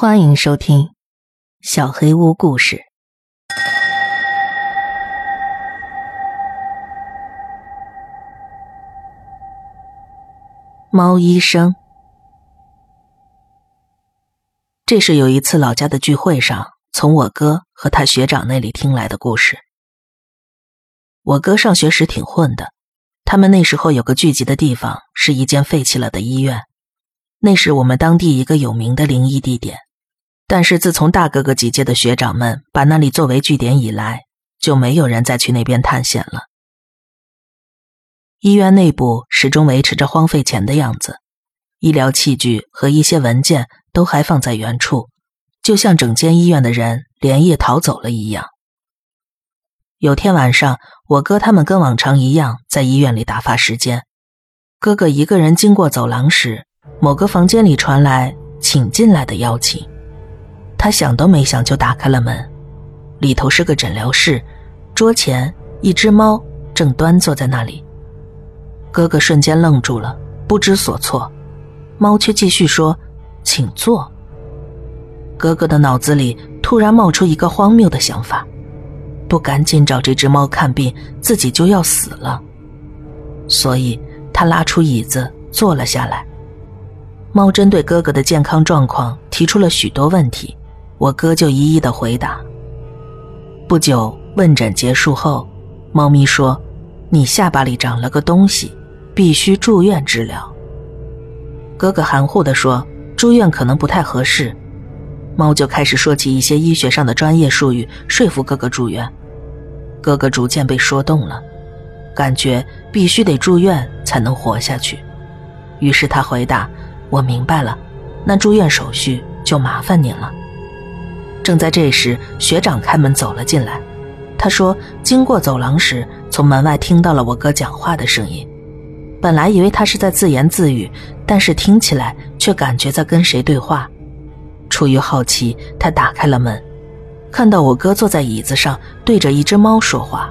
欢迎收听《小黑屋故事》。猫医生，这是有一次老家的聚会上，从我哥和他学长那里听来的故事。我哥上学时挺混的，他们那时候有个聚集的地方，是一间废弃了的医院，那是我们当地一个有名的灵异地点。但是自从大哥哥几届的学长们把那里作为据点以来，就没有人再去那边探险了。医院内部始终维持着荒废前的样子，医疗器具和一些文件都还放在原处，就像整间医院的人连夜逃走了一样。有天晚上，我哥他们跟往常一样在医院里打发时间。哥哥一个人经过走廊时，某个房间里传来“请进来”的邀请。他想都没想就打开了门，里头是个诊疗室，桌前一只猫正端坐在那里。哥哥瞬间愣住了，不知所措，猫却继续说：“请坐。”哥哥的脑子里突然冒出一个荒谬的想法：不赶紧找这只猫看病，自己就要死了。所以他拉出椅子坐了下来。猫针对哥哥的健康状况提出了许多问题。我哥就一一的回答。不久问诊结束后，猫咪说：“你下巴里长了个东西，必须住院治疗。”哥哥含糊的说：“住院可能不太合适。”猫就开始说起一些医学上的专业术语，说服哥哥住院。哥哥逐渐被说动了，感觉必须得住院才能活下去。于是他回答：“我明白了，那住院手续就麻烦您了。”正在这时，学长开门走了进来。他说：“经过走廊时，从门外听到了我哥讲话的声音。本来以为他是在自言自语，但是听起来却感觉在跟谁对话。出于好奇，他打开了门，看到我哥坐在椅子上，对着一只猫说话。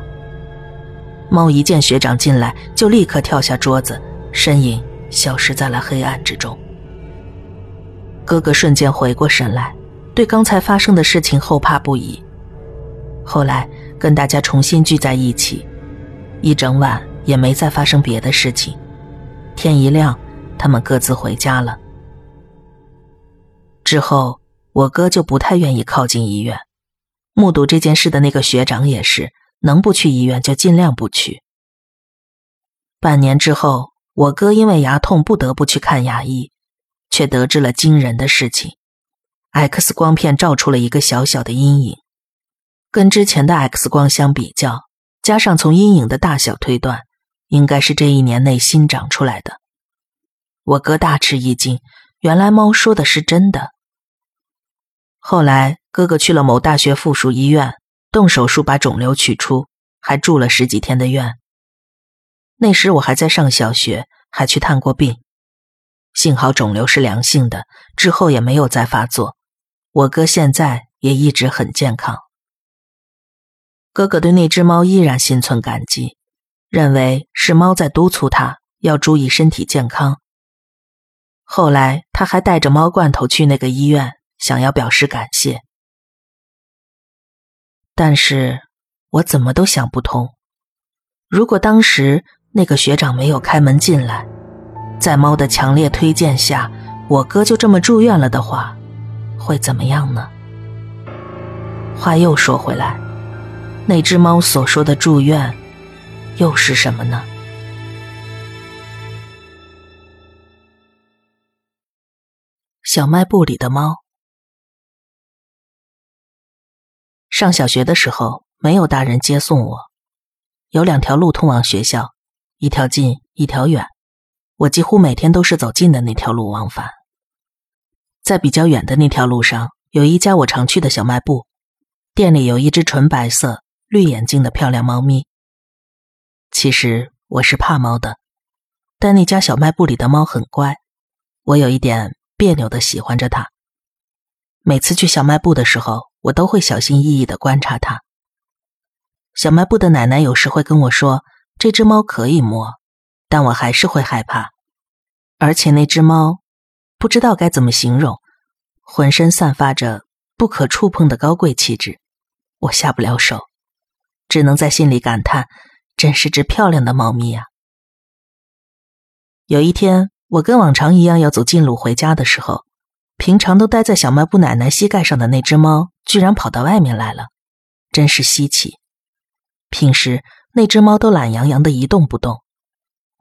猫一见学长进来，就立刻跳下桌子，身影消失在了黑暗之中。哥哥瞬间回过神来。”对刚才发生的事情后怕不已。后来跟大家重新聚在一起，一整晚也没再发生别的事情。天一亮，他们各自回家了。之后，我哥就不太愿意靠近医院。目睹这件事的那个学长也是，能不去医院就尽量不去。半年之后，我哥因为牙痛不得不去看牙医，却得知了惊人的事情。X 光片照出了一个小小的阴影，跟之前的 X 光相比较，加上从阴影的大小推断，应该是这一年内新长出来的。我哥大吃一惊，原来猫说的是真的。后来哥哥去了某大学附属医院，动手术把肿瘤取出，还住了十几天的院。那时我还在上小学，还去探过病，幸好肿瘤是良性的，之后也没有再发作。我哥现在也一直很健康。哥哥对那只猫依然心存感激，认为是猫在督促他要注意身体健康。后来他还带着猫罐头去那个医院，想要表示感谢。但是我怎么都想不通，如果当时那个学长没有开门进来，在猫的强烈推荐下，我哥就这么住院了的话。会怎么样呢？话又说回来，那只猫所说的住院，又是什么呢？小卖部里的猫。上小学的时候，没有大人接送我，有两条路通往学校，一条近，一条远。我几乎每天都是走近的那条路往返。在比较远的那条路上，有一家我常去的小卖部，店里有一只纯白色、绿眼睛的漂亮猫咪。其实我是怕猫的，但那家小卖部里的猫很乖，我有一点别扭的喜欢着它。每次去小卖部的时候，我都会小心翼翼的观察它。小卖部的奶奶有时会跟我说，这只猫可以摸，但我还是会害怕，而且那只猫。不知道该怎么形容，浑身散发着不可触碰的高贵气质，我下不了手，只能在心里感叹：真是只漂亮的猫咪呀！有一天，我跟往常一样要走近路回家的时候，平常都待在小卖部奶奶膝盖上的那只猫，居然跑到外面来了，真是稀奇。平时那只猫都懒洋洋的一动不动，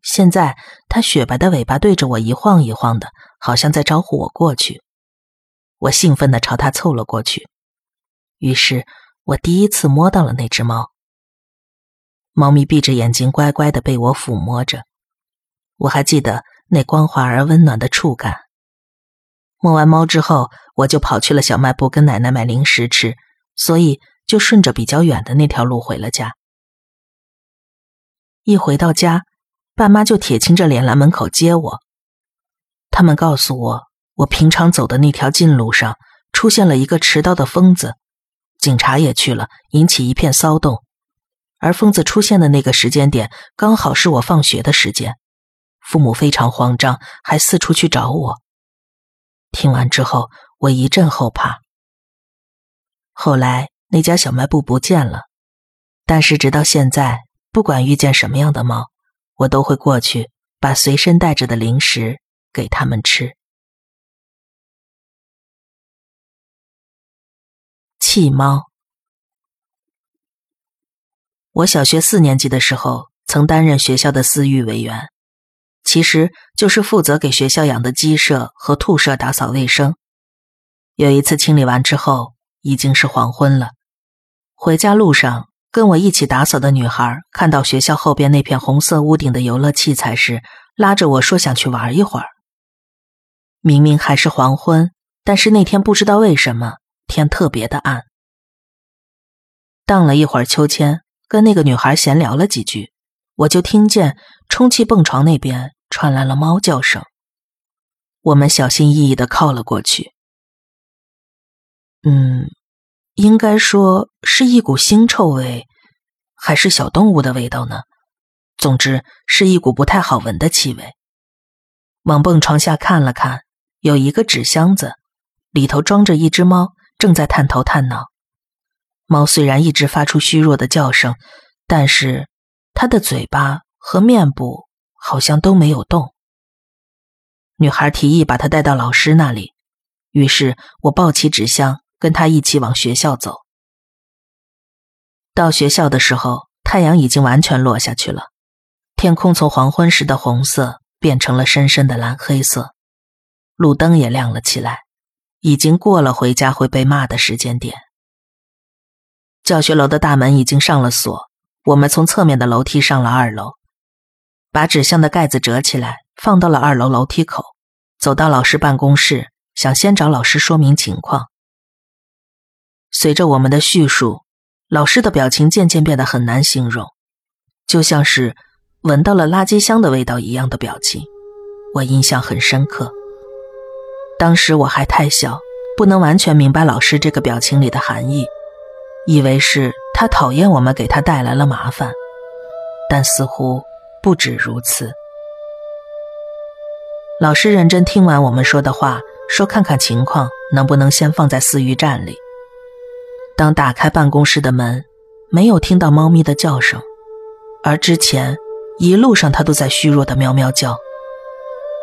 现在它雪白的尾巴对着我一晃一晃的，好像在招呼我过去。我兴奋地朝他凑了过去，于是我第一次摸到了那只猫。猫咪闭着眼睛，乖乖地被我抚摸着。我还记得那光滑而温暖的触感。摸完猫之后，我就跑去了小卖部跟奶奶买零食吃，所以就顺着比较远的那条路回了家。一回到家，爸妈就铁青着脸来门口接我。他们告诉我。我平常走的那条近路上出现了一个持刀的疯子，警察也去了，引起一片骚动。而疯子出现的那个时间点刚好是我放学的时间，父母非常慌张，还四处去找我。听完之后，我一阵后怕。后来那家小卖部不见了，但是直到现在，不管遇见什么样的猫，我都会过去把随身带着的零食给他们吃。弃猫。我小学四年级的时候，曾担任学校的私育委员，其实就是负责给学校养的鸡舍和兔舍打扫卫生。有一次清理完之后，已经是黄昏了。回家路上，跟我一起打扫的女孩看到学校后边那片红色屋顶的游乐器材时，拉着我说想去玩一会儿。明明还是黄昏，但是那天不知道为什么。天特别的暗，荡了一会儿秋千，跟那个女孩闲聊了几句，我就听见充气蹦床那边传来了猫叫声。我们小心翼翼的靠了过去，嗯，应该说是一股腥臭味，还是小动物的味道呢？总之是一股不太好闻的气味。往蹦床下看了看，有一个纸箱子，里头装着一只猫。正在探头探脑，猫虽然一直发出虚弱的叫声，但是它的嘴巴和面部好像都没有动。女孩提议把它带到老师那里，于是我抱起纸箱，跟她一起往学校走。到学校的时候，太阳已经完全落下去了，天空从黄昏时的红色变成了深深的蓝黑色，路灯也亮了起来。已经过了回家会被骂的时间点。教学楼的大门已经上了锁，我们从侧面的楼梯上了二楼，把纸箱的盖子折起来，放到了二楼楼梯口，走到老师办公室，想先找老师说明情况。随着我们的叙述，老师的表情渐渐变得很难形容，就像是闻到了垃圾箱的味道一样的表情，我印象很深刻。当时我还太小，不能完全明白老师这个表情里的含义，以为是他讨厌我们给他带来了麻烦，但似乎不止如此。老师认真听完我们说的话，说看看情况能不能先放在饲育站里。当打开办公室的门，没有听到猫咪的叫声，而之前一路上它都在虚弱的喵喵叫，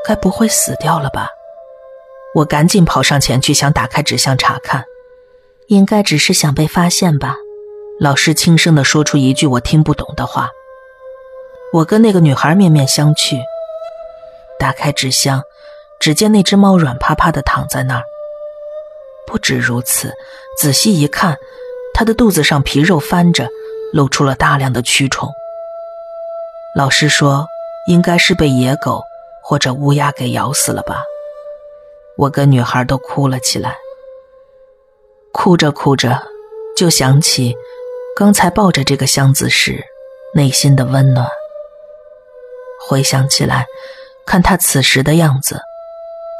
该不会死掉了吧？我赶紧跑上前去，想打开纸箱查看，应该只是想被发现吧。老师轻声的说出一句我听不懂的话。我跟那个女孩面面相觑，打开纸箱，只见那只猫软趴趴的躺在那儿。不止如此，仔细一看，它的肚子上皮肉翻着，露出了大量的蛆虫。老师说，应该是被野狗或者乌鸦给咬死了吧。我跟女孩都哭了起来，哭着哭着，就想起刚才抱着这个箱子时内心的温暖。回想起来，看他此时的样子，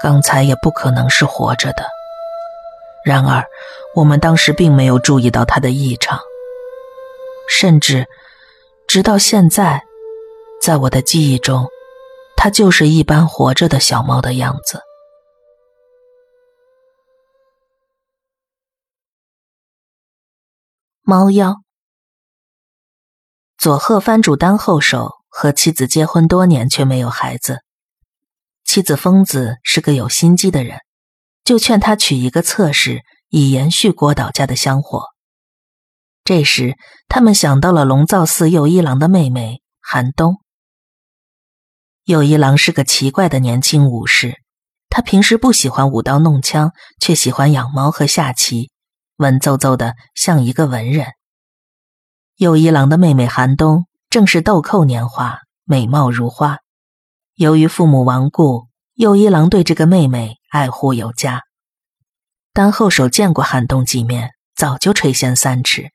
刚才也不可能是活着的。然而，我们当时并没有注意到他的异常，甚至直到现在，在我的记忆中，他就是一般活着的小猫的样子。猫妖。佐贺藩主丹后手和妻子结婚多年，却没有孩子。妻子疯子是个有心机的人，就劝他取一个侧室，以延续郭岛家的香火。这时，他们想到了龙造寺右一郎的妹妹寒冬。右一郎是个奇怪的年轻武士，他平时不喜欢舞刀弄枪，却喜欢养猫和下棋，文绉绉的像一个文人。右一郎的妹妹寒冬正是豆蔻年华，美貌如花。由于父母亡故，右一郎对这个妹妹爱护有加。丹后手见过寒冬几面，早就垂涎三尺。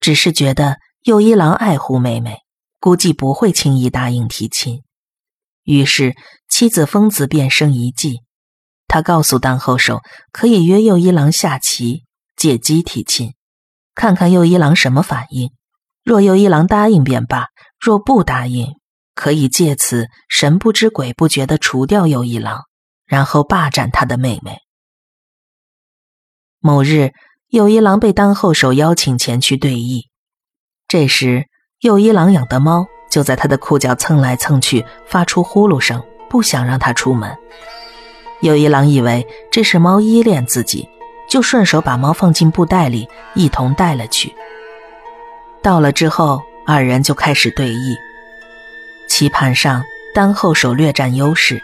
只是觉得右一郎爱护妹妹，估计不会轻易答应提亲。于是妻子疯子便生一计，他告诉当后手可以约右一郎下棋，借机提亲，看看右一郎什么反应。若右一郎答应便罢，若不答应，可以借此神不知鬼不觉的除掉右一郎，然后霸占他的妹妹。某日。右一郎被当后手邀请前去对弈，这时右一郎养的猫就在他的裤脚蹭来蹭去，发出呼噜声，不想让他出门。右一郎以为这是猫依恋自己，就顺手把猫放进布袋里，一同带了去。到了之后，二人就开始对弈。棋盘上，单后手略占优势，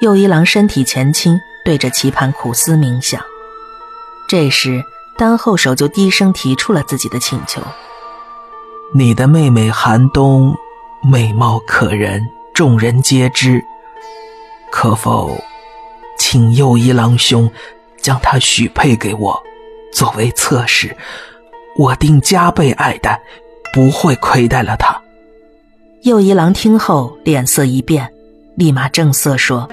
右一郎身体前倾，对着棋盘苦思冥想。这时。丹后手就低声提出了自己的请求：“你的妹妹寒冬，美貌可人，众人皆知。可否，请右一郎兄将她许配给我，作为侧室，我定加倍爱戴，不会亏待了她。”右一郎听后脸色一变，立马正色说：“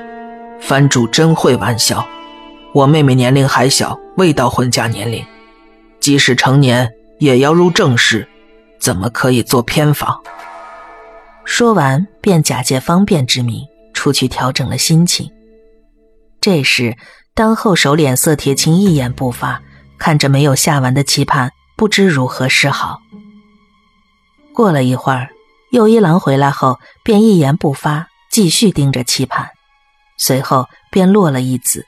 藩主真会玩笑，我妹妹年龄还小，未到婚嫁年龄。”即使成年，也要入正室，怎么可以做偏房？说完，便假借方便之名出去调整了心情。这时，当后手脸色铁青，一言不发，看着没有下完的棋盘，不知如何是好。过了一会儿，右一郎回来后，便一言不发，继续盯着棋盘，随后便落了一子。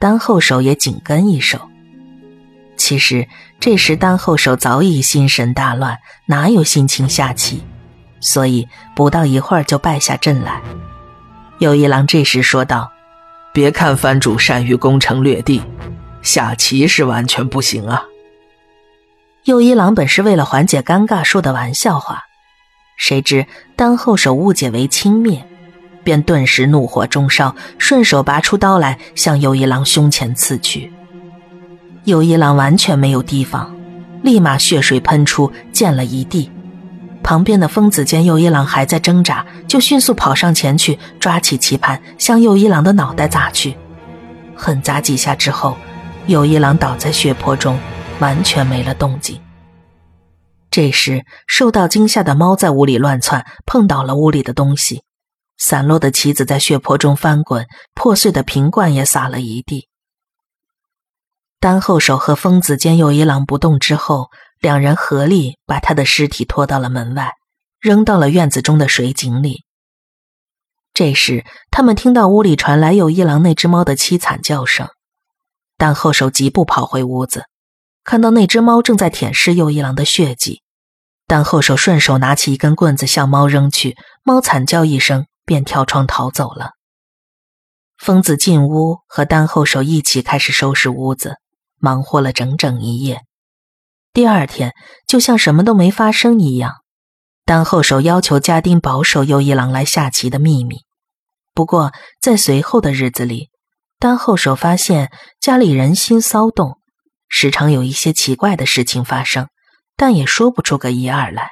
当后手也紧跟一手。其实这时，丹后手早已心神大乱，哪有心情下棋？所以不到一会儿就败下阵来。右一郎这时说道：“别看藩主善于攻城略地，下棋是完全不行啊。”右一郎本是为了缓解尴尬说的玩笑话，谁知当后手误解为轻蔑，便顿时怒火中烧，顺手拔出刀来向右一郎胸前刺去。右一郎完全没有提防，立马血水喷出，溅了一地。旁边的疯子见右一郎还在挣扎，就迅速跑上前去，抓起棋盘向右一郎的脑袋砸去。狠砸几下之后，右一郎倒在血泊中，完全没了动静。这时，受到惊吓的猫在屋里乱窜，碰倒了屋里的东西，散落的棋子在血泊中翻滚，破碎的瓶罐也洒了一地。丹后手和疯子见右一郎不动之后，两人合力把他的尸体拖到了门外，扔到了院子中的水井里。这时，他们听到屋里传来右一郎那只猫的凄惨叫声。丹后手疾步跑回屋子，看到那只猫正在舔舐右一郎的血迹。丹后手顺手拿起一根棍子向猫扔去，猫惨叫一声，便跳窗逃走了。疯子进屋，和丹后手一起开始收拾屋子。忙活了整整一夜，第二天就像什么都没发生一样。丹后手要求家丁保守右一郎来下棋的秘密。不过在随后的日子里，丹后手发现家里人心骚动，时常有一些奇怪的事情发生，但也说不出个一二来。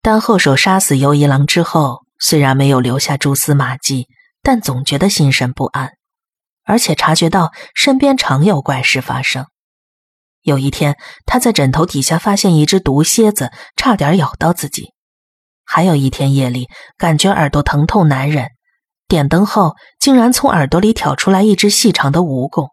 丹后手杀死右一郎之后，虽然没有留下蛛丝马迹，但总觉得心神不安。而且察觉到身边常有怪事发生。有一天，他在枕头底下发现一只毒蝎子，差点咬到自己。还有一天夜里，感觉耳朵疼痛难忍，点灯后竟然从耳朵里挑出来一只细长的蜈蚣。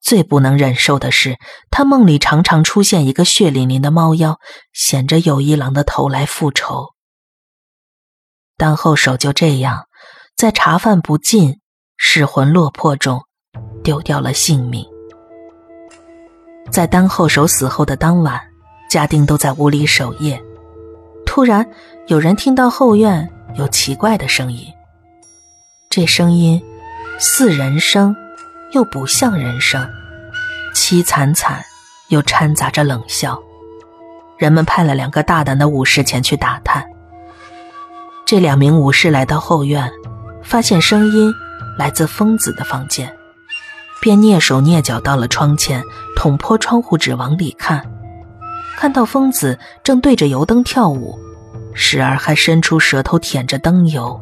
最不能忍受的是，他梦里常常出现一个血淋淋的猫妖，衔着有一郎的头来复仇。但后手就这样，在茶饭不进、失魂落魄中，丢掉了性命。在丹后手死后的当晚，家丁都在屋里守夜。突然，有人听到后院有奇怪的声音。这声音似人声，又不像人声，凄惨惨，又掺杂着冷笑。人们派了两个大胆的武士前去打探。这两名武士来到后院，发现声音来自疯子的房间，便蹑手蹑脚到了窗前，捅破窗户纸往里看，看到疯子正对着油灯跳舞，时而还伸出舌头舔着灯油，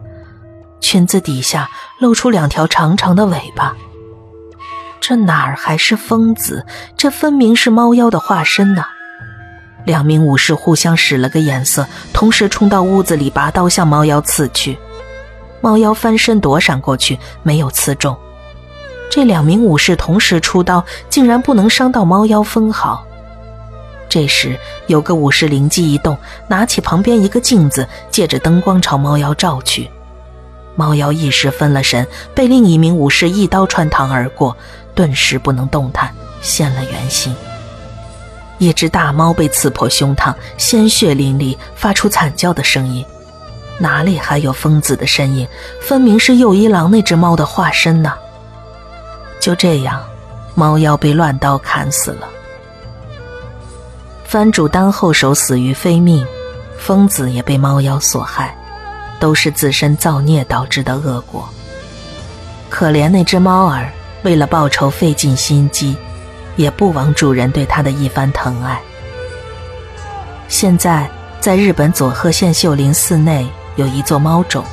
裙子底下露出两条长长的尾巴。这哪儿还是疯子？这分明是猫妖的化身呐！两名武士互相使了个眼色，同时冲到屋子里，拔刀向猫妖刺去。猫妖翻身躲闪过去，没有刺中。这两名武士同时出刀，竟然不能伤到猫妖分毫。这时，有个武士灵机一动，拿起旁边一个镜子，借着灯光朝猫妖照去。猫妖一时分了神，被另一名武士一刀穿膛而过，顿时不能动弹，现了原形。一只大猫被刺破胸膛，鲜血淋漓，发出惨叫的声音。哪里还有疯子的身影？分明是右一郎那只猫的化身呢！就这样，猫妖被乱刀砍死了。番主当后手死于非命，疯子也被猫妖所害，都是自身造孽导致的恶果。可怜那只猫儿，为了报仇费尽心机。也不枉主人对他的一番疼爱。现在，在日本佐贺县秀林寺内有一座猫冢，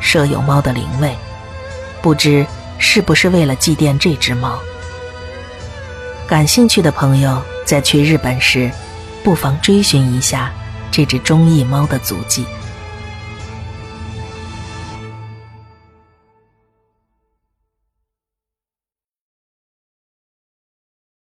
设有猫的灵位，不知是不是为了祭奠这只猫。感兴趣的朋友在去日本时，不妨追寻一下这只忠义猫的足迹。